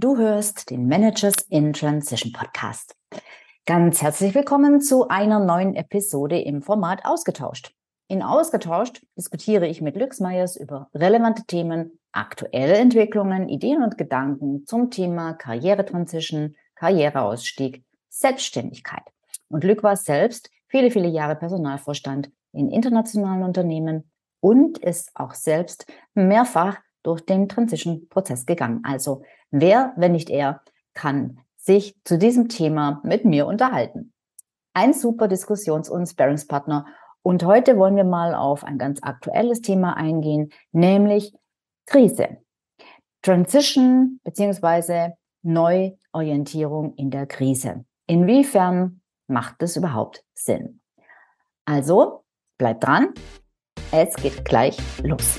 Du hörst den Managers in Transition Podcast. Ganz herzlich willkommen zu einer neuen Episode im Format Ausgetauscht. In Ausgetauscht diskutiere ich mit Lux Meyers über relevante Themen, aktuelle Entwicklungen, Ideen und Gedanken zum Thema Karrieretransition, Karriereausstieg, Selbstständigkeit. Und Lück war selbst viele, viele Jahre Personalvorstand in internationalen Unternehmen und ist auch selbst mehrfach durch den Transition-Prozess gegangen. Also wer, wenn nicht er, kann sich zu diesem Thema mit mir unterhalten. Ein super Diskussions- und Sparringspartner. Und heute wollen wir mal auf ein ganz aktuelles Thema eingehen, nämlich Krise. Transition beziehungsweise Neuorientierung in der Krise. Inwiefern macht es überhaupt Sinn? Also, bleibt dran. Es geht gleich los.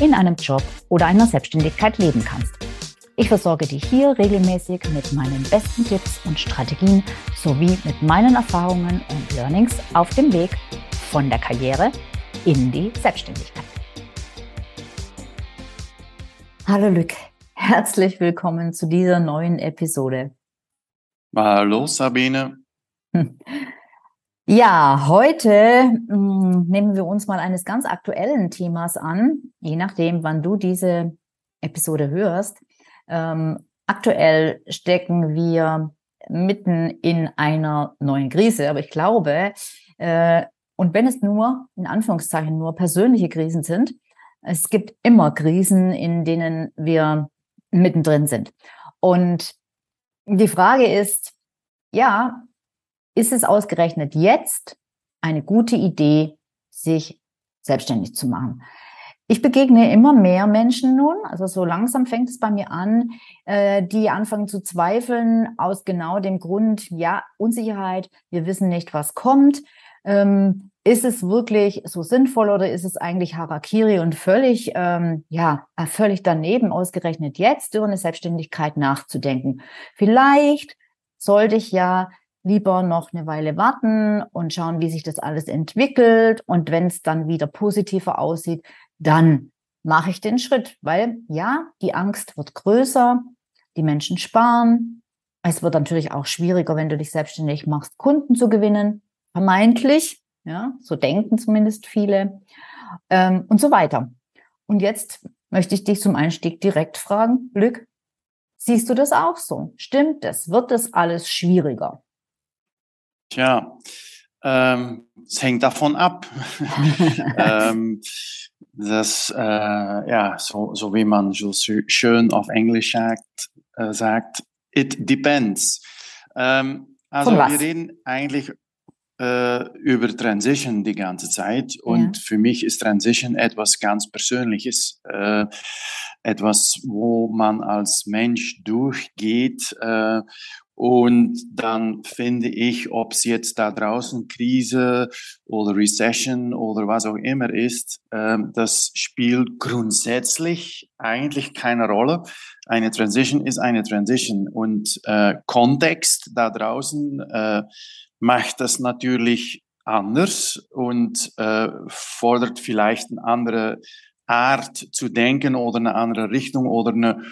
in einem Job oder einer Selbstständigkeit leben kannst. Ich versorge dich hier regelmäßig mit meinen besten Tipps und Strategien sowie mit meinen Erfahrungen und Learnings auf dem Weg von der Karriere in die Selbstständigkeit. Hallo Lück, herzlich willkommen zu dieser neuen Episode. Hallo Sabine. Ja, heute mh, hm, nehmen wir uns mal eines ganz aktuellen Themas an, je nachdem, wann du diese Episode hörst. Ähm, aktuell stecken wir mitten in einer neuen Krise, aber ich glaube, äh, und wenn es nur, in Anführungszeichen, nur persönliche Krisen sind, es gibt immer Krisen, in denen wir mittendrin sind. Und die Frage ist, ja, ist es ausgerechnet jetzt eine gute Idee, sich selbstständig zu machen. Ich begegne immer mehr Menschen nun, also so langsam fängt es bei mir an, äh, die anfangen zu zweifeln aus genau dem Grund, ja, Unsicherheit, wir wissen nicht, was kommt. Ähm, ist es wirklich so sinnvoll oder ist es eigentlich Harakiri und völlig, ähm, ja, völlig daneben, ausgerechnet jetzt über eine Selbstständigkeit nachzudenken? Vielleicht sollte ich ja lieber noch eine Weile warten und schauen, wie sich das alles entwickelt. Und wenn es dann wieder positiver aussieht, dann mache ich den Schritt, weil ja, die Angst wird größer, die Menschen sparen. Es wird natürlich auch schwieriger, wenn du dich selbstständig machst, Kunden zu gewinnen, vermeintlich. Ja, so denken zumindest viele ähm, und so weiter. Und jetzt möchte ich dich zum Einstieg direkt fragen, Glück, siehst du das auch so? Stimmt es? Wird das alles schwieriger? Tja, ähm, es hängt davon ab. ähm, das, äh, ja, so, so wie man so schön auf Englisch sagt, äh, sagt it depends. Ähm, also wir reden eigentlich äh, über Transition die ganze Zeit und ja. für mich ist Transition etwas ganz Persönliches, äh, etwas, wo man als Mensch durchgeht äh, und dann finde ich, ob es jetzt da draußen Krise oder Recession oder was auch immer ist, äh, das spielt grundsätzlich eigentlich keine Rolle. Eine Transition ist eine Transition und äh, Kontext da draußen äh, macht das natürlich anders und äh, fordert vielleicht eine andere Art zu denken oder eine andere Richtung oder eine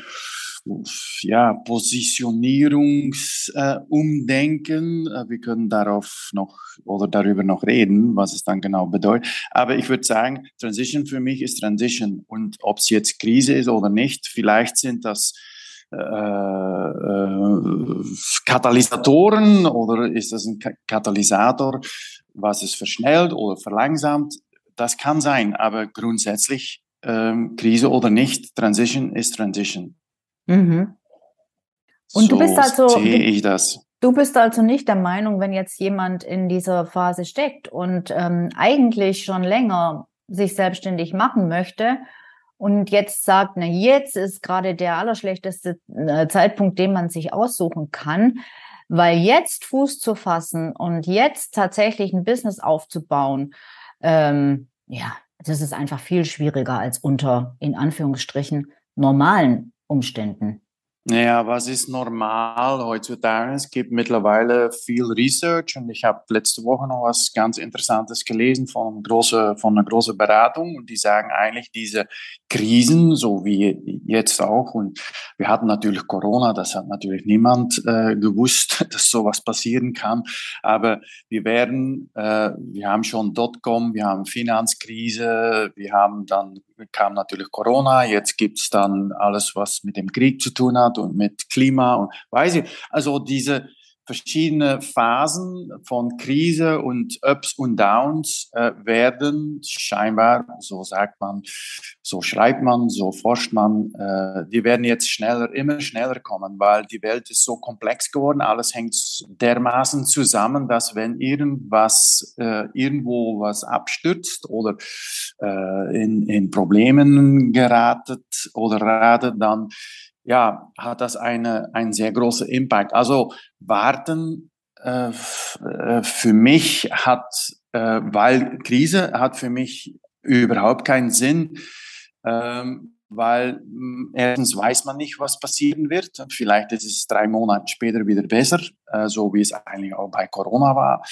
ja, Positionierungsumdenken. Äh, wir können darauf noch oder darüber noch reden, was es dann genau bedeutet. Aber ich würde sagen, Transition für mich ist Transition. Und ob es jetzt Krise ist oder nicht, vielleicht sind das äh, äh, Katalysatoren oder ist das ein Katalysator, was es verschnellt oder verlangsamt? Das kann sein, aber grundsätzlich ähm, Krise oder nicht, Transition ist Transition. Mhm. Und so du bist also, sehe ich das. Du bist also nicht der Meinung, wenn jetzt jemand in dieser Phase steckt und ähm, eigentlich schon länger sich selbstständig machen möchte und jetzt sagt, na jetzt ist gerade der allerschlechteste äh, Zeitpunkt, den man sich aussuchen kann, weil jetzt Fuß zu fassen und jetzt tatsächlich ein Business aufzubauen, ähm, ja, das ist einfach viel schwieriger als unter, in Anführungsstrichen, normalen Umständen. Naja, was ist normal heutzutage? Es gibt mittlerweile viel Research und ich habe letzte Woche noch was ganz Interessantes gelesen von, große, von einer großen Beratung und die sagen eigentlich, diese Krisen, so wie jetzt auch, und wir hatten natürlich Corona, das hat natürlich niemand äh, gewusst, dass sowas passieren kann, aber wir werden, äh, wir haben schon Dotcom, wir haben Finanzkrise, wir haben dann kam natürlich Corona, jetzt gibt es dann alles, was mit dem Krieg zu tun hat und mit Klima und weiß ich. Also diese verschiedene Phasen von Krise und Ups und Downs äh, werden scheinbar, so sagt man, so schreibt man, so forscht man, äh, die werden jetzt schneller, immer schneller kommen, weil die Welt ist so komplex geworden, alles hängt dermaßen zusammen, dass wenn irgendwas, äh, irgendwo was abstürzt oder äh, in, in Problemen geratet oder ratet, dann ja, hat das eine, einen sehr großen Impact. Also warten äh, äh, für mich hat, äh, weil Krise hat für mich überhaupt keinen Sinn, ähm, weil mh, erstens weiß man nicht, was passieren wird. Vielleicht ist es drei Monate später wieder besser, äh, so wie es eigentlich auch bei Corona war.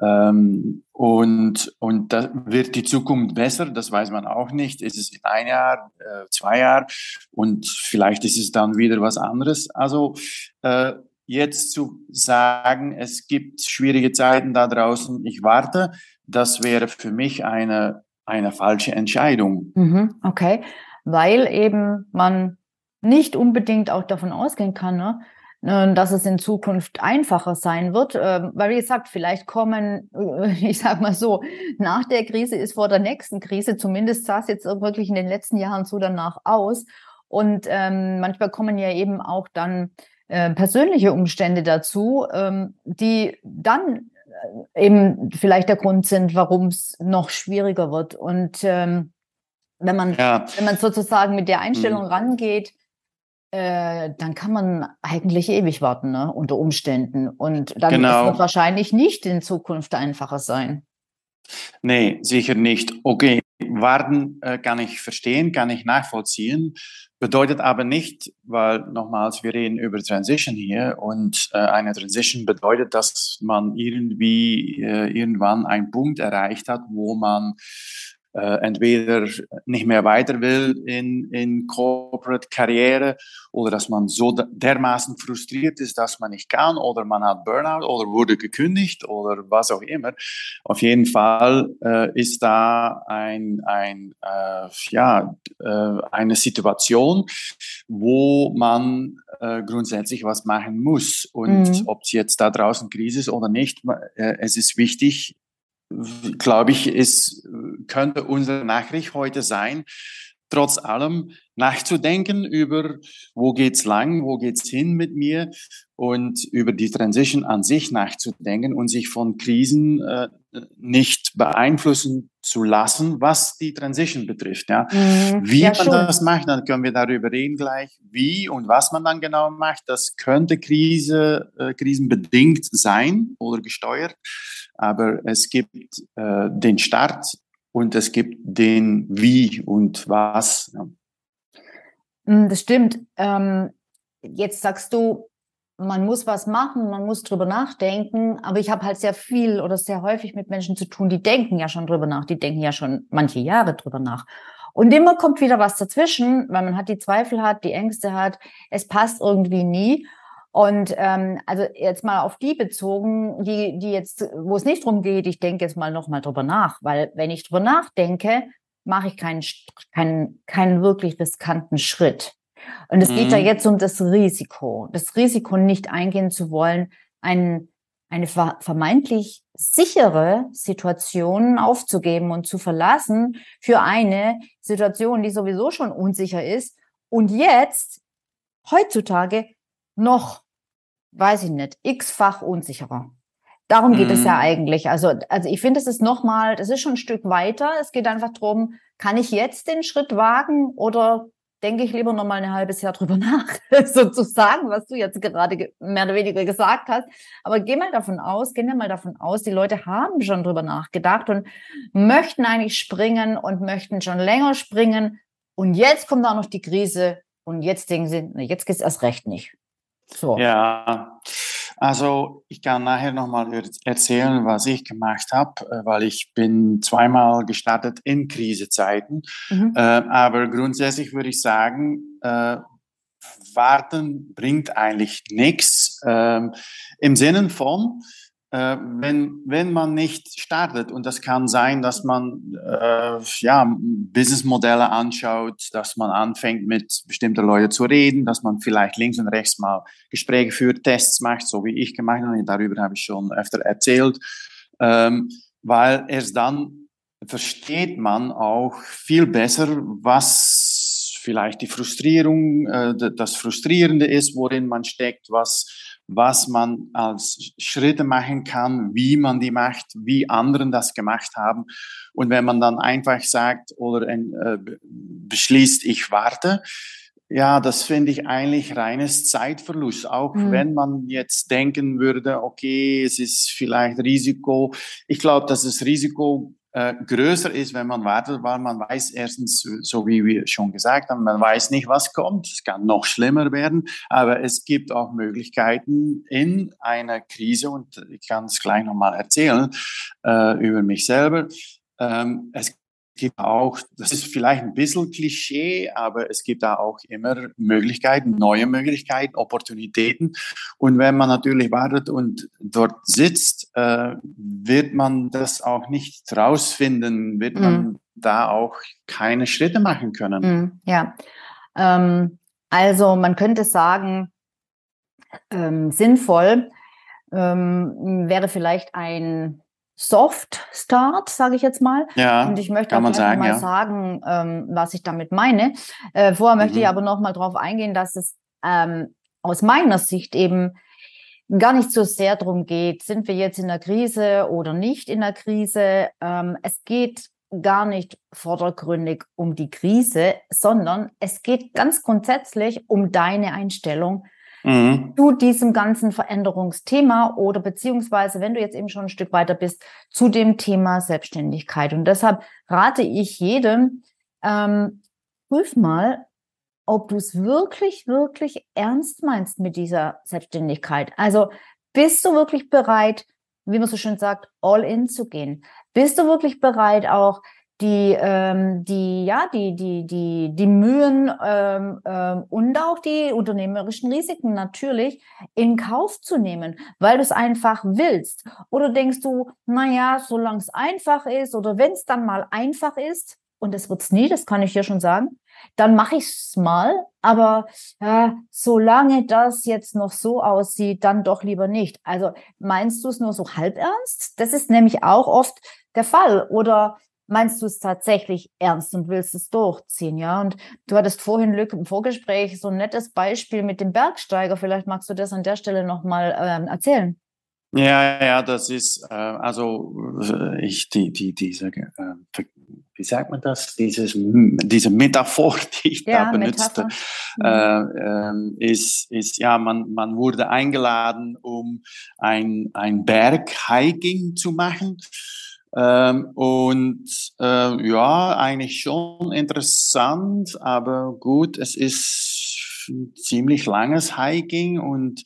Ähm, und, und da wird die Zukunft besser, das weiß man auch nicht. Ist es in ein Jahr, äh, zwei Jahren und vielleicht ist es dann wieder was anderes. Also äh, jetzt zu sagen, es gibt schwierige Zeiten da draußen, ich warte, das wäre für mich eine, eine falsche Entscheidung. Mhm, okay weil eben man nicht unbedingt auch davon ausgehen kann, ne, äh, dass es in Zukunft einfacher sein wird. Ähm, weil, wie gesagt, vielleicht kommen, äh, ich sag mal so, nach der Krise ist vor der nächsten Krise, zumindest sah es jetzt wirklich in den letzten Jahren so danach aus. Und ähm, manchmal kommen ja eben auch dann äh, persönliche Umstände dazu, ähm, die dann äh, eben vielleicht der Grund sind, warum es noch schwieriger wird. Und ähm, wenn man, ja. wenn man sozusagen mit der Einstellung mhm. rangeht, äh, dann kann man eigentlich ewig warten, ne, unter Umständen. Und dann genau. wird wahrscheinlich nicht in Zukunft einfacher sein. Nee, sicher nicht. Okay, warten äh, kann ich verstehen, kann ich nachvollziehen. Bedeutet aber nicht, weil nochmals, wir reden über Transition hier und äh, eine Transition bedeutet, dass man irgendwie äh, irgendwann einen Punkt erreicht hat, wo man äh, entweder nicht mehr weiter will in, in Corporate Karriere oder dass man so dermaßen frustriert ist, dass man nicht kann oder man hat Burnout oder wurde gekündigt oder was auch immer. Auf jeden Fall äh, ist da ein, ein, äh, ja, äh, eine Situation, wo man äh, grundsätzlich was machen muss. Und mhm. ob es jetzt da draußen Krise ist oder nicht, äh, es ist wichtig, glaube ich, es könnte unsere Nachricht heute sein, trotz allem nachzudenken über, wo geht's lang, wo geht's hin mit mir und über die Transition an sich nachzudenken und sich von Krisen äh, nicht beeinflussen zu lassen, was die Transition betrifft. Ja. Mhm. Wie ja, man schon. das macht, dann können wir darüber reden gleich, wie und was man dann genau macht. Das könnte Krise, äh, krisenbedingt sein oder gesteuert, aber es gibt äh, den Start und es gibt den Wie und Was. Mm, das stimmt. Ähm, jetzt sagst du, man muss was machen, man muss drüber nachdenken, aber ich habe halt sehr viel oder sehr häufig mit Menschen zu tun, die denken ja schon drüber nach, die denken ja schon manche Jahre drüber nach. Und immer kommt wieder was dazwischen, weil man hat die Zweifel hat, die Ängste hat, es passt irgendwie nie. Und ähm, also jetzt mal auf die bezogen, die, die jetzt, wo es nicht drum geht, ich denke jetzt mal nochmal drüber nach, weil wenn ich drüber nachdenke, mache ich keinen, keinen, keinen wirklich riskanten Schritt. Und es mhm. geht da jetzt um das Risiko, das Risiko nicht eingehen zu wollen, ein, eine vermeintlich sichere Situation aufzugeben und zu verlassen für eine Situation, die sowieso schon unsicher ist und jetzt heutzutage noch, weiß ich nicht, x-fach unsicherer. Darum geht mm. es ja mhm. eigentlich. Also, also ich finde, es ist nochmal, das ist schon ein Stück weiter. Es geht einfach darum, kann ich jetzt den Schritt wagen oder denke ich lieber noch mal ein halbes Jahr drüber nach, sozusagen, was du jetzt gerade mehr oder weniger gesagt hast. Aber geh mal davon aus, gehen wir mal davon aus, die Leute haben schon drüber nachgedacht und möchten eigentlich springen und möchten schon länger springen. Und jetzt kommt auch noch die Krise und jetzt denken sie, nee, jetzt geht's erst recht nicht. So. Ja, also ich kann nachher nochmal erzählen, was ich gemacht habe, äh, weil ich bin zweimal gestartet in Krisezeiten. Mhm. Äh, aber grundsätzlich würde ich sagen, äh, warten bringt eigentlich nichts. Ähm, Im Sinne von, äh, wenn, wenn man nicht startet, und das kann sein, dass man äh, ja, Businessmodelle anschaut, dass man anfängt mit bestimmten Leuten zu reden, dass man vielleicht links und rechts mal Gespräche führt, Tests macht, so wie ich gemacht habe, darüber habe ich schon öfter erzählt, ähm, weil erst dann versteht man auch viel besser, was vielleicht die Frustrierung, äh, das Frustrierende ist, worin man steckt, was was man als Schritte machen kann, wie man die macht, wie anderen das gemacht haben. Und wenn man dann einfach sagt oder äh, beschließt, ich warte, ja, das finde ich eigentlich reines Zeitverlust. Auch mhm. wenn man jetzt denken würde, okay, es ist vielleicht Risiko. Ich glaube, dass das Risiko äh, größer ist, wenn man wartet, weil man weiß erstens, so wie wir schon gesagt haben, man weiß nicht, was kommt. Es kann noch schlimmer werden, aber es gibt auch Möglichkeiten in einer Krise und ich kann es gleich nochmal erzählen äh, über mich selber. Ähm, es gibt auch, das ist vielleicht ein bisschen Klischee, aber es gibt da auch immer Möglichkeiten, neue Möglichkeiten, Opportunitäten. Und wenn man natürlich wartet und dort sitzt, äh, wird man das auch nicht rausfinden, wird mhm. man da auch keine Schritte machen können. Mhm, ja, ähm, also man könnte sagen, ähm, sinnvoll ähm, wäre vielleicht ein Soft Start, sage ich jetzt mal. Ja, und ich möchte auch gleich sagen, mal ja. sagen, ähm, was ich damit meine. Äh, vorher mhm. möchte ich mhm. aber noch mal darauf eingehen, dass es ähm, aus meiner Sicht eben gar nicht so sehr darum geht, sind wir jetzt in der Krise oder nicht in der Krise. Ähm, es geht gar nicht vordergründig um die Krise, sondern es geht ganz grundsätzlich um deine Einstellung mhm. zu diesem ganzen Veränderungsthema oder beziehungsweise, wenn du jetzt eben schon ein Stück weiter bist, zu dem Thema Selbstständigkeit. Und deshalb rate ich jedem, ähm, prüf mal, ob du es wirklich, wirklich ernst meinst mit dieser Selbstständigkeit. Also bist du wirklich bereit, wie man so schön sagt, all in zu gehen? Bist du wirklich bereit, auch die, ähm, die, ja, die, die, die, die Mühen ähm, ähm, und auch die unternehmerischen Risiken natürlich in Kauf zu nehmen, weil du es einfach willst. Oder denkst du, naja, solange es einfach ist oder wenn es dann mal einfach ist, und es wird's nie, das kann ich dir schon sagen, dann mache ich es mal, aber äh, solange das jetzt noch so aussieht, dann doch lieber nicht. Also meinst du es nur so halb ernst? Das ist nämlich auch oft der Fall. Oder meinst du es tatsächlich ernst und willst es durchziehen, ja? Und du hattest vorhin, Lück, im Vorgespräch so ein nettes Beispiel mit dem Bergsteiger. Vielleicht magst du das an der Stelle nochmal ähm, erzählen. Ja, ja, das ist, äh, also äh, ich, die, die, diese, äh, wie sagt man das? Dieses, diese Metaphor, die ich ja, da benutzte, mhm. äh, äh, ist, ist, ja, man, man wurde eingeladen, um ein, ein Berg-Hiking zu machen. Ähm, und äh, ja, eigentlich schon interessant, aber gut, es ist ein ziemlich langes Hiking und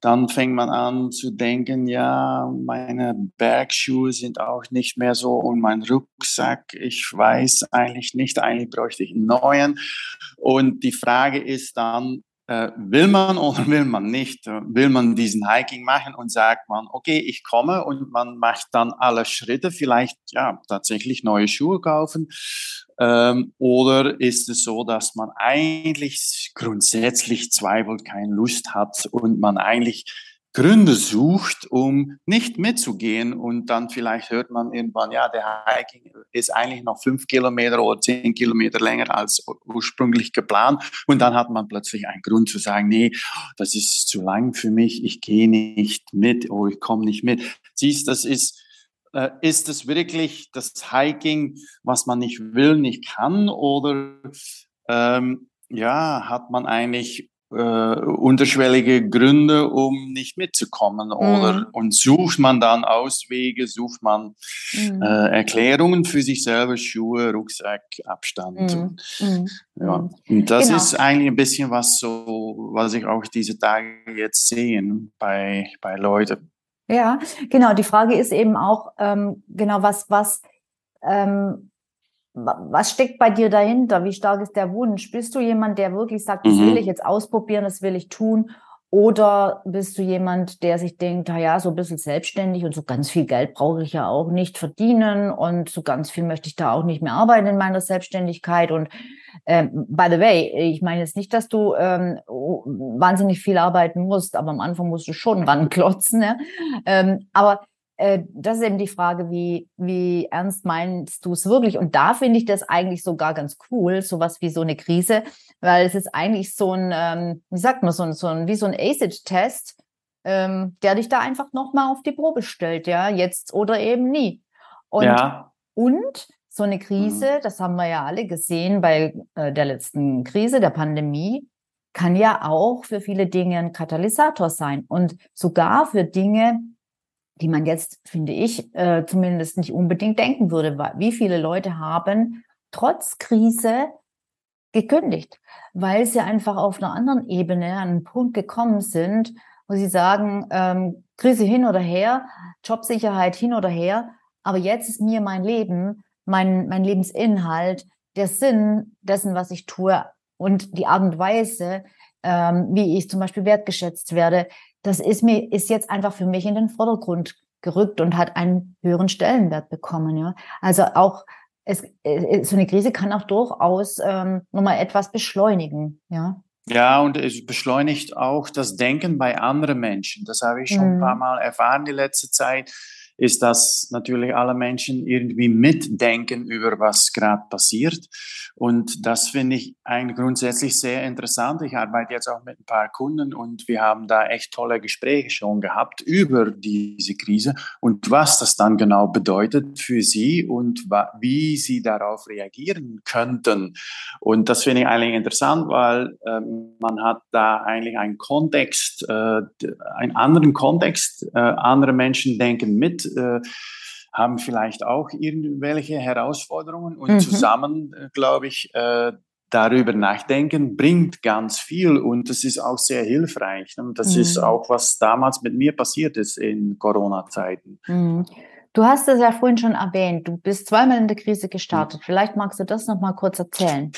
dann fängt man an zu denken, ja, meine Bergschuhe sind auch nicht mehr so und mein Rucksack, ich weiß eigentlich nicht, eigentlich bräuchte ich einen neuen. Und die Frage ist dann, will man oder will man nicht? Will man diesen Hiking machen und sagt man, okay, ich komme und man macht dann alle Schritte, vielleicht ja tatsächlich neue Schuhe kaufen? Ähm, oder ist es so, dass man eigentlich grundsätzlich zweifelt, keine Lust hat und man eigentlich Gründe sucht, um nicht mitzugehen. Und dann vielleicht hört man irgendwann, ja, der Hiking ist eigentlich noch fünf Kilometer oder zehn Kilometer länger als ursprünglich geplant. Und dann hat man plötzlich einen Grund zu sagen, nee, das ist zu lang für mich, ich gehe nicht mit oder ich komme nicht mit. Siehst, das ist äh, ist es wirklich das Hiking, was man nicht will, nicht kann? Oder ähm, ja, hat man eigentlich äh, unterschwellige Gründe, um nicht mitzukommen? Oder mhm. und sucht man dann Auswege, sucht man mhm. äh, Erklärungen für sich selber, Schuhe, Rucksack, Abstand. Mhm. Und, mhm. ja. Mhm. und das genau. ist eigentlich ein bisschen was so, was ich auch diese Tage jetzt sehe bei, bei Leuten. Ja, genau. Die Frage ist eben auch, ähm, genau, was, was, ähm, was steckt bei dir dahinter? Wie stark ist der Wunsch? Bist du jemand, der wirklich sagt, das will mhm. ich jetzt ausprobieren, das will ich tun? Oder bist du jemand, der sich denkt, na ja, so ein bisschen selbstständig und so ganz viel Geld brauche ich ja auch nicht verdienen und so ganz viel möchte ich da auch nicht mehr arbeiten in meiner Selbstständigkeit. Und ähm, by the way, ich meine jetzt nicht, dass du ähm, wahnsinnig viel arbeiten musst, aber am Anfang musst du schon ranklotzen. Ja? Ähm, aber äh, das ist eben die Frage, wie, wie ernst meinst du es wirklich? Und da finde ich das eigentlich sogar ganz cool, sowas wie so eine Krise, weil es ist eigentlich so ein, ähm, wie sagt man, so ein, so ein wie so ein ACID-Test, ähm, der dich da einfach nochmal auf die Probe stellt, ja, jetzt oder eben nie. Und, ja. und so eine Krise, mhm. das haben wir ja alle gesehen bei äh, der letzten Krise, der Pandemie, kann ja auch für viele Dinge ein Katalysator sein und sogar für Dinge, die man jetzt, finde ich, äh, zumindest nicht unbedingt denken würde. Wie viele Leute haben trotz Krise gekündigt, weil sie einfach auf einer anderen Ebene an einen Punkt gekommen sind, wo sie sagen, ähm, Krise hin oder her, Jobsicherheit hin oder her, aber jetzt ist mir mein Leben, mein, mein Lebensinhalt, der Sinn dessen, was ich tue und die Art und Weise, ähm, wie ich zum Beispiel wertgeschätzt werde, das ist mir, ist jetzt einfach für mich in den Vordergrund gerückt und hat einen höheren Stellenwert bekommen. Ja, also auch es, äh, so eine Krise kann auch durchaus ähm, nochmal etwas beschleunigen. Ja. Ja, und es beschleunigt auch das Denken bei anderen Menschen. Das habe ich schon mhm. ein paar Mal erfahren die letzte Zeit ist, dass natürlich alle Menschen irgendwie mitdenken über was gerade passiert. Und das finde ich eigentlich grundsätzlich sehr interessant. Ich arbeite jetzt auch mit ein paar Kunden und wir haben da echt tolle Gespräche schon gehabt über diese Krise und was das dann genau bedeutet für sie und wie sie darauf reagieren könnten. Und das finde ich eigentlich interessant, weil äh, man hat da eigentlich einen Kontext, äh, einen anderen Kontext. Äh, andere Menschen denken mit äh, haben vielleicht auch irgendwelche Herausforderungen und mhm. zusammen, äh, glaube ich, äh, darüber nachdenken, bringt ganz viel und das ist auch sehr hilfreich. Das mhm. ist auch, was damals mit mir passiert ist in Corona-Zeiten. Mhm. Du hast es ja vorhin schon erwähnt, du bist zweimal in der Krise gestartet. Mhm. Vielleicht magst du das noch mal kurz erzählen.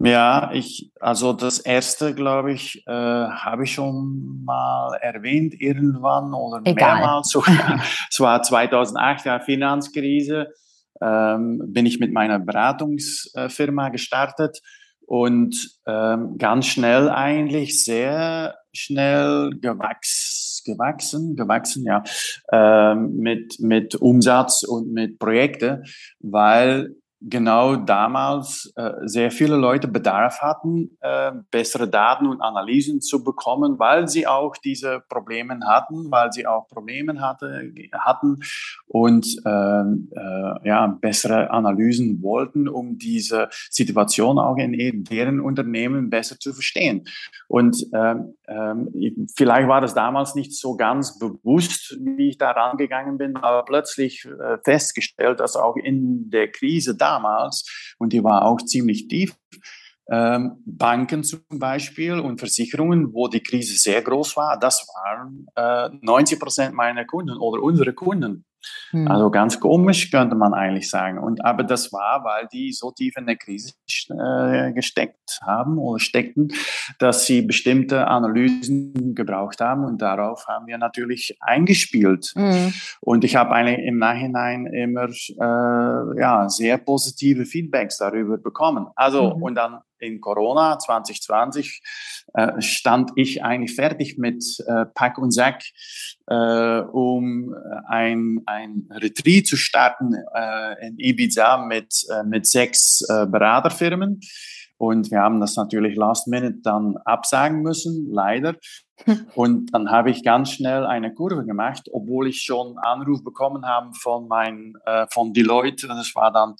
Ja, ich, also das erste, glaube ich, äh, habe ich schon mal erwähnt irgendwann oder Egal. mehrmals. Sogar. es war 2008, ja, Finanzkrise. Ähm, bin ich mit meiner Beratungsfirma gestartet und ähm, ganz schnell eigentlich sehr schnell gewachs, gewachsen, gewachsen, ja, ähm, mit, mit Umsatz und mit Projekte, weil genau damals äh, sehr viele Leute Bedarf hatten, äh, bessere Daten und Analysen zu bekommen, weil sie auch diese Probleme hatten, weil sie auch Probleme hatte, hatten und ähm, äh, ja, bessere Analysen wollten, um diese Situation auch in deren Unternehmen besser zu verstehen. Und ähm, ähm, vielleicht war das damals nicht so ganz bewusst, wie ich da rangegangen bin, aber plötzlich äh, festgestellt, dass auch in der Krise da damals, und die war auch ziemlich tief, ähm, Banken zum Beispiel und Versicherungen, wo die Krise sehr groß war, das waren äh, 90 Prozent meiner Kunden oder unsere Kunden. Hm. Also ganz komisch könnte man eigentlich sagen. Und aber das war, weil die so tief in der Krise äh, gesteckt haben oder steckten, dass sie bestimmte Analysen gebraucht haben und darauf haben wir natürlich eingespielt. Hm. Und ich habe eigentlich im Nachhinein immer äh, ja sehr positive Feedbacks darüber bekommen. Also hm. und dann in Corona 2020 äh, stand ich eigentlich fertig mit äh, Pack und Sack, äh, um ein, ein Retreat zu starten äh, in Ibiza mit, äh, mit sechs äh, Beraterfirmen. Und wir haben das natürlich last minute dann absagen müssen, leider. Und dann habe ich ganz schnell eine Kurve gemacht, obwohl ich schon Anruf bekommen habe von mein, äh, von Deloitte. Das war dann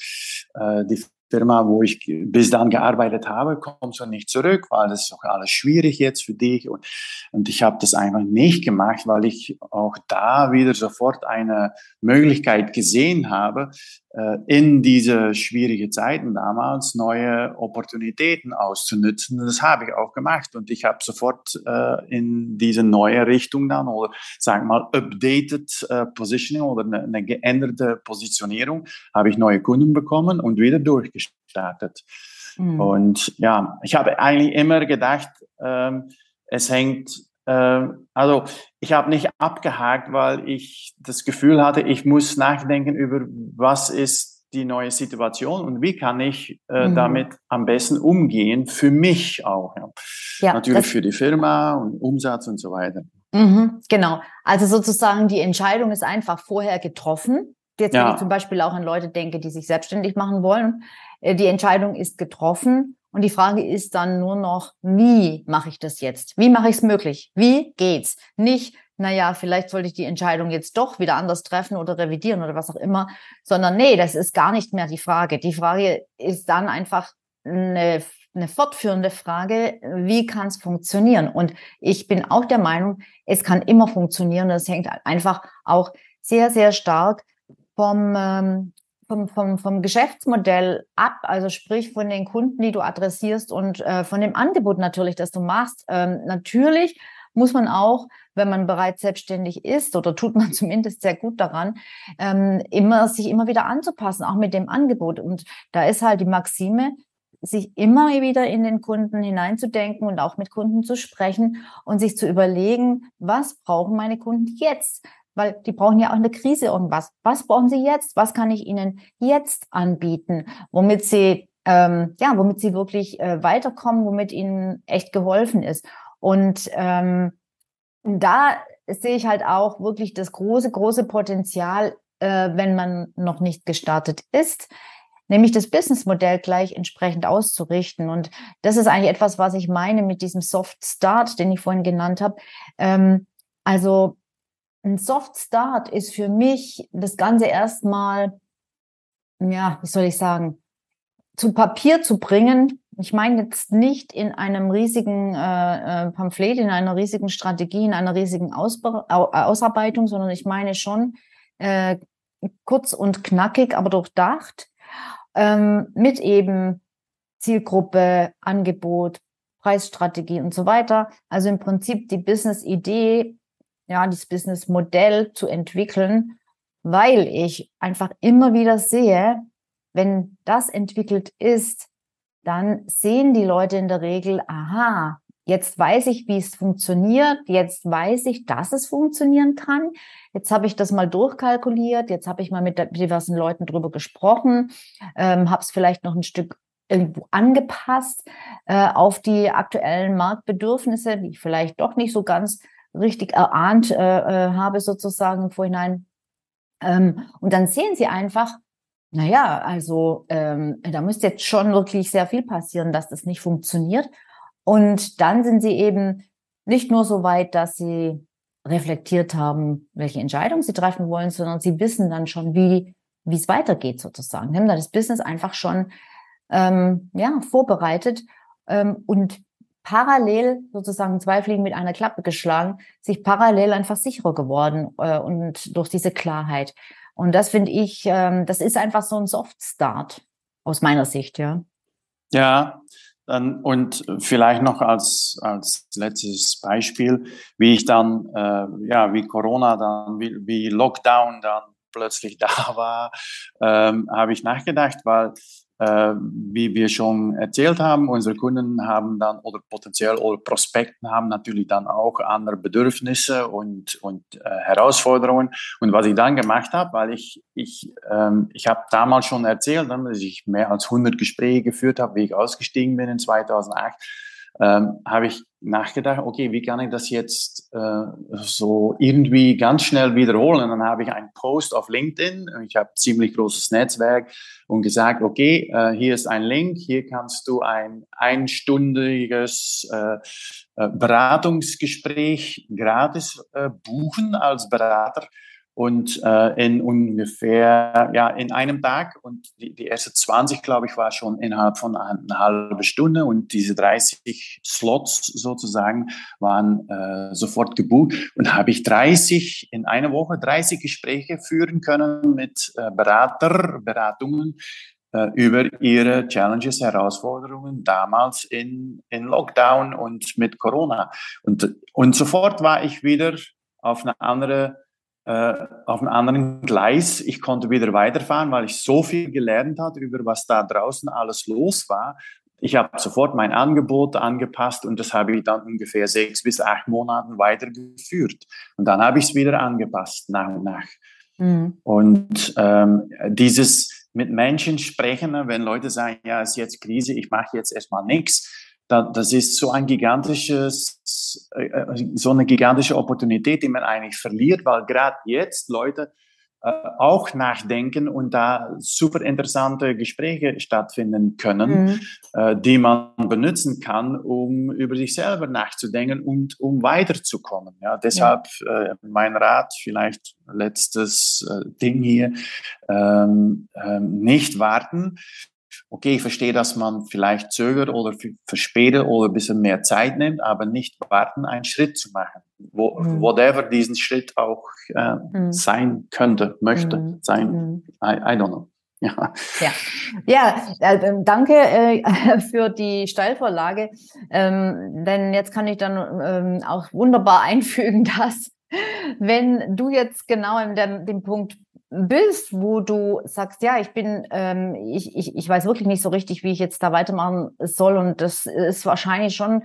äh, die Firma, wo ich bis dann gearbeitet habe, kommst du nicht zurück, weil das ist doch alles schwierig jetzt für dich. Und, und ich habe das einfach nicht gemacht, weil ich auch da wieder sofort eine Möglichkeit gesehen habe, in diese schwierigen Zeiten damals neue Opportunitäten auszunutzen. Das habe ich auch gemacht und ich habe sofort äh, in diese neue Richtung dann oder sagen wir mal updated äh, Positioning oder eine, eine geänderte Positionierung habe ich neue Kunden bekommen und wieder durchgestartet. Mhm. Und ja, ich habe eigentlich immer gedacht, ähm, es hängt also ich habe nicht abgehakt, weil ich das Gefühl hatte, ich muss nachdenken über, was ist die neue Situation und wie kann ich äh, mhm. damit am besten umgehen, für mich auch. Ja. ja Natürlich für die Firma und Umsatz und so weiter. Mhm, genau. Also sozusagen die Entscheidung ist einfach vorher getroffen. Jetzt, wenn ja. ich zum Beispiel auch an Leute denke, die sich selbstständig machen wollen, äh, die Entscheidung ist getroffen und die Frage ist dann nur noch, wie mache ich das jetzt? Wie mache ich es möglich? Wie geht's? Nicht, naja, vielleicht sollte ich die Entscheidung jetzt doch wieder anders treffen oder revidieren oder was auch immer, sondern nee, das ist gar nicht mehr die Frage. Die Frage ist dann einfach eine, eine fortführende Frage, wie kann es funktionieren? Und ich bin auch der Meinung, es kann immer funktionieren. Das hängt einfach auch sehr, sehr stark vom, ähm, vom, vom, vom Geschäftsmodell ab, also sprich von den Kunden, die du adressierst und äh, von dem Angebot natürlich, das du machst. Ähm, natürlich muss man auch, wenn man bereits selbstständig ist, oder tut man zumindest sehr gut daran, ähm, immer sich immer wieder anzupassen, auch mit dem Angebot. Und da ist halt die Maxime, sich immer wieder in den Kunden hineinzudenken und auch mit Kunden zu sprechen und sich zu überlegen, was brauchen meine Kunden jetzt? Weil die brauchen ja auch eine Krise irgendwas. Was brauchen sie jetzt? Was kann ich ihnen jetzt anbieten, womit sie ähm, ja, womit sie wirklich äh, weiterkommen, womit ihnen echt geholfen ist. Und ähm, da sehe ich halt auch wirklich das große, große Potenzial, äh, wenn man noch nicht gestartet ist, nämlich das Businessmodell gleich entsprechend auszurichten. Und das ist eigentlich etwas, was ich meine mit diesem Soft Start, den ich vorhin genannt habe. Ähm, also ein Soft Start ist für mich das Ganze erstmal, ja, wie soll ich sagen, zu Papier zu bringen. Ich meine jetzt nicht in einem riesigen äh, äh Pamphlet, in einer riesigen Strategie, in einer riesigen Ausbe Ausarbeitung, sondern ich meine schon äh, kurz und knackig, aber durchdacht, ähm, mit eben Zielgruppe, Angebot, Preisstrategie und so weiter. Also im Prinzip die Business-Idee ja, dieses Business-Modell zu entwickeln, weil ich einfach immer wieder sehe, wenn das entwickelt ist, dann sehen die Leute in der Regel, aha, jetzt weiß ich, wie es funktioniert, jetzt weiß ich, dass es funktionieren kann, jetzt habe ich das mal durchkalkuliert, jetzt habe ich mal mit diversen Leuten drüber gesprochen, ähm, habe es vielleicht noch ein Stück irgendwo angepasst äh, auf die aktuellen Marktbedürfnisse, die ich vielleicht doch nicht so ganz richtig erahnt äh, äh, habe, sozusagen im Vorhinein. Ähm, und dann sehen sie einfach, naja, also ähm, da müsste jetzt schon wirklich sehr viel passieren, dass das nicht funktioniert. Und dann sind sie eben nicht nur so weit, dass sie reflektiert haben, welche Entscheidung sie treffen wollen, sondern sie wissen dann schon, wie wie es weitergeht sozusagen. Sie haben da das Business einfach schon ähm, ja vorbereitet ähm, und parallel sozusagen zwei Fliegen mit einer Klappe geschlagen, sich parallel einfach sicherer geworden äh, und durch diese Klarheit. Und das finde ich, ähm, das ist einfach so ein Soft Start aus meiner Sicht, ja. Ja, dann, und vielleicht noch als, als letztes Beispiel, wie ich dann, äh, ja, wie Corona dann, wie, wie Lockdown dann plötzlich da war, ähm, habe ich nachgedacht, weil wie wir schon erzählt haben, unsere Kunden haben dann oder potenziell oder Prospekten haben natürlich dann auch andere Bedürfnisse und, und äh, Herausforderungen. Und was ich dann gemacht habe, weil ich, ich, ähm, ich habe damals schon erzählt, dass ich mehr als 100 Gespräche geführt habe, wie ich ausgestiegen bin in 2008 ähm, habe ich nachgedacht, okay, wie kann ich das jetzt äh, so irgendwie ganz schnell wiederholen? Und dann habe ich einen Post auf LinkedIn, ich habe ziemlich großes Netzwerk und gesagt, okay, äh, hier ist ein Link, hier kannst du ein einstündiges äh, äh Beratungsgespräch gratis äh, buchen als Berater und äh, in ungefähr ja in einem Tag und die, die erste 20 glaube ich war schon innerhalb von einer halben Stunde und diese 30 Slots sozusagen waren äh, sofort gebucht und habe ich 30 in einer Woche 30 Gespräche führen können mit äh, Berater Beratungen äh, über ihre Challenges Herausforderungen damals in in Lockdown und mit Corona. Und und sofort war ich wieder auf eine andere auf einem anderen Gleis. Ich konnte wieder weiterfahren, weil ich so viel gelernt hatte über was da draußen alles los war. Ich habe sofort mein Angebot angepasst und das habe ich dann ungefähr sechs bis acht Monaten weitergeführt. Und dann habe ich es wieder angepasst nach und nach. Mhm. Und ähm, dieses mit Menschen sprechen, wenn Leute sagen, ja, es ist jetzt Krise, ich mache jetzt erstmal nichts, das ist so ein gigantisches, äh, äh, so eine gigantische Opportunität, die man eigentlich verliert, weil gerade jetzt Leute äh, auch nachdenken und da super interessante Gespräche stattfinden können, mhm. die man benutzen kann, um über sich selber nachzudenken und um weiterzukommen. Ja, deshalb ja. mein Rat, vielleicht letztes Ding hier, ähm, ähm, nicht warten, okay, ich verstehe, dass man vielleicht zögert oder verspätet oder ein bisschen mehr Zeit nimmt, aber nicht warten, einen Schritt zu machen. Wo, mhm. Whatever diesen Schritt auch äh, mhm. sein könnte, möchte mhm. sein. Mhm. I, I don't know. Ja, ja, ja äh, danke äh, für die Steilvorlage. Ähm, denn jetzt kann ich dann ähm, auch wunderbar einfügen, dass wenn du jetzt genau in dem, dem Punkt bist, wo du sagst, ja, ich bin, ähm, ich, ich, ich weiß wirklich nicht so richtig, wie ich jetzt da weitermachen soll. Und das ist wahrscheinlich schon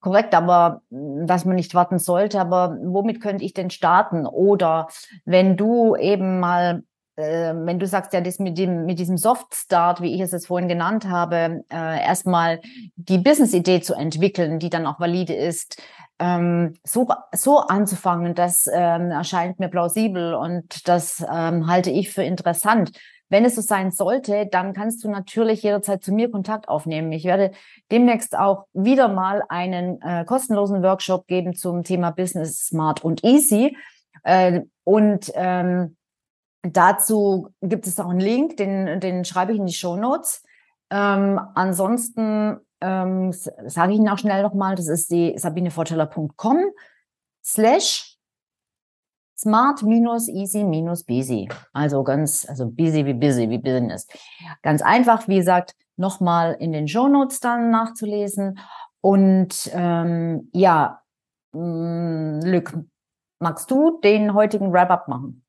korrekt, aber mm, dass man nicht warten sollte. Aber womit könnte ich denn starten? Oder wenn du eben mal äh, wenn du sagst, ja, das mit dem, mit diesem Soft Start, wie ich es jetzt vorhin genannt habe, äh, erstmal die Business-Idee zu entwickeln, die dann auch valide ist, ähm, so, so anzufangen, das ähm, erscheint mir plausibel und das ähm, halte ich für interessant. Wenn es so sein sollte, dann kannst du natürlich jederzeit zu mir Kontakt aufnehmen. Ich werde demnächst auch wieder mal einen äh, kostenlosen Workshop geben zum Thema Business Smart und Easy. Äh, und ähm, dazu gibt es auch einen Link, den, den schreibe ich in die Show Notes. Ähm, ansonsten ähm, sage ich Ihnen auch schnell nochmal, das ist die sabinevorteller.com slash smart-easy-busy. Also ganz, also busy wie busy, wie business. Ganz einfach, wie gesagt, nochmal in den Show Notes dann nachzulesen. Und ähm, ja, mm, Lück, magst du den heutigen Wrap-up machen?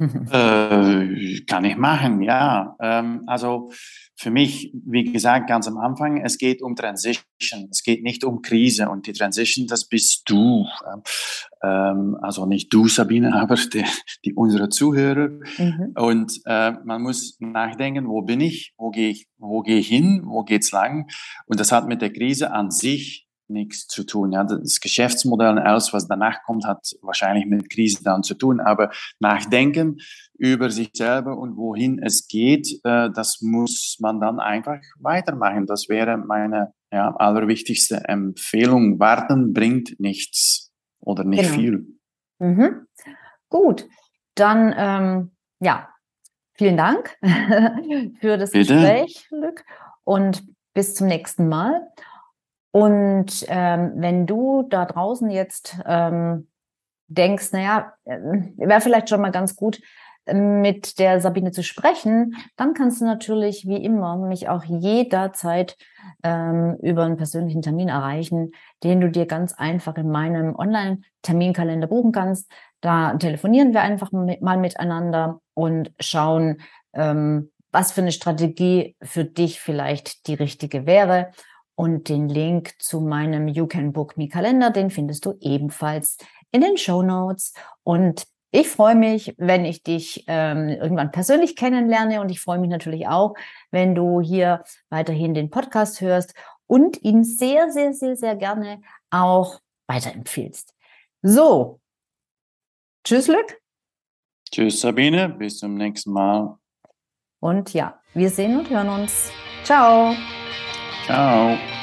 Äh, kann ich machen, ja. Ähm, also für mich, wie gesagt, ganz am Anfang, es geht um Transition. Es geht nicht um Krise. Und die Transition, das bist du. Ähm, also nicht du, Sabine, aber die, die unsere Zuhörer. Mhm. Und äh, man muss nachdenken, wo bin ich? Wo gehe ich? Wo gehe ich hin? Wo geht's lang? Und das hat mit der Krise an sich nichts zu tun. Ja, das Geschäftsmodell und alles, was danach kommt, hat wahrscheinlich mit Krise dann zu tun. Aber nachdenken über sich selber und wohin es geht, äh, das muss man dann einfach weitermachen. Das wäre meine ja, allerwichtigste Empfehlung. Warten bringt nichts oder nicht genau. viel. Mhm. Gut, dann ähm, ja, vielen Dank für das Bitte? Gespräch, Lück, und bis zum nächsten Mal. Und ähm, wenn du da draußen jetzt ähm, denkst, naja, äh, wäre vielleicht schon mal ganz gut, mit der Sabine zu sprechen, dann kannst du natürlich wie immer mich auch jederzeit ähm, über einen persönlichen Termin erreichen, den du dir ganz einfach in meinem Online-Terminkalender buchen kannst. Da telefonieren wir einfach mal miteinander und schauen, ähm, was für eine Strategie für dich vielleicht die richtige wäre. Und den Link zu meinem You Can Book Me Kalender, den findest du ebenfalls in den Show Notes. Und ich freue mich, wenn ich dich ähm, irgendwann persönlich kennenlerne und ich freue mich natürlich auch, wenn du hier weiterhin den Podcast hörst und ihn sehr, sehr, sehr, sehr gerne auch weiterempfiehlst. So. Tschüss, Lück. Tschüss, Sabine. Bis zum nächsten Mal. Und ja, wir sehen und hören uns. Ciao. Ciao.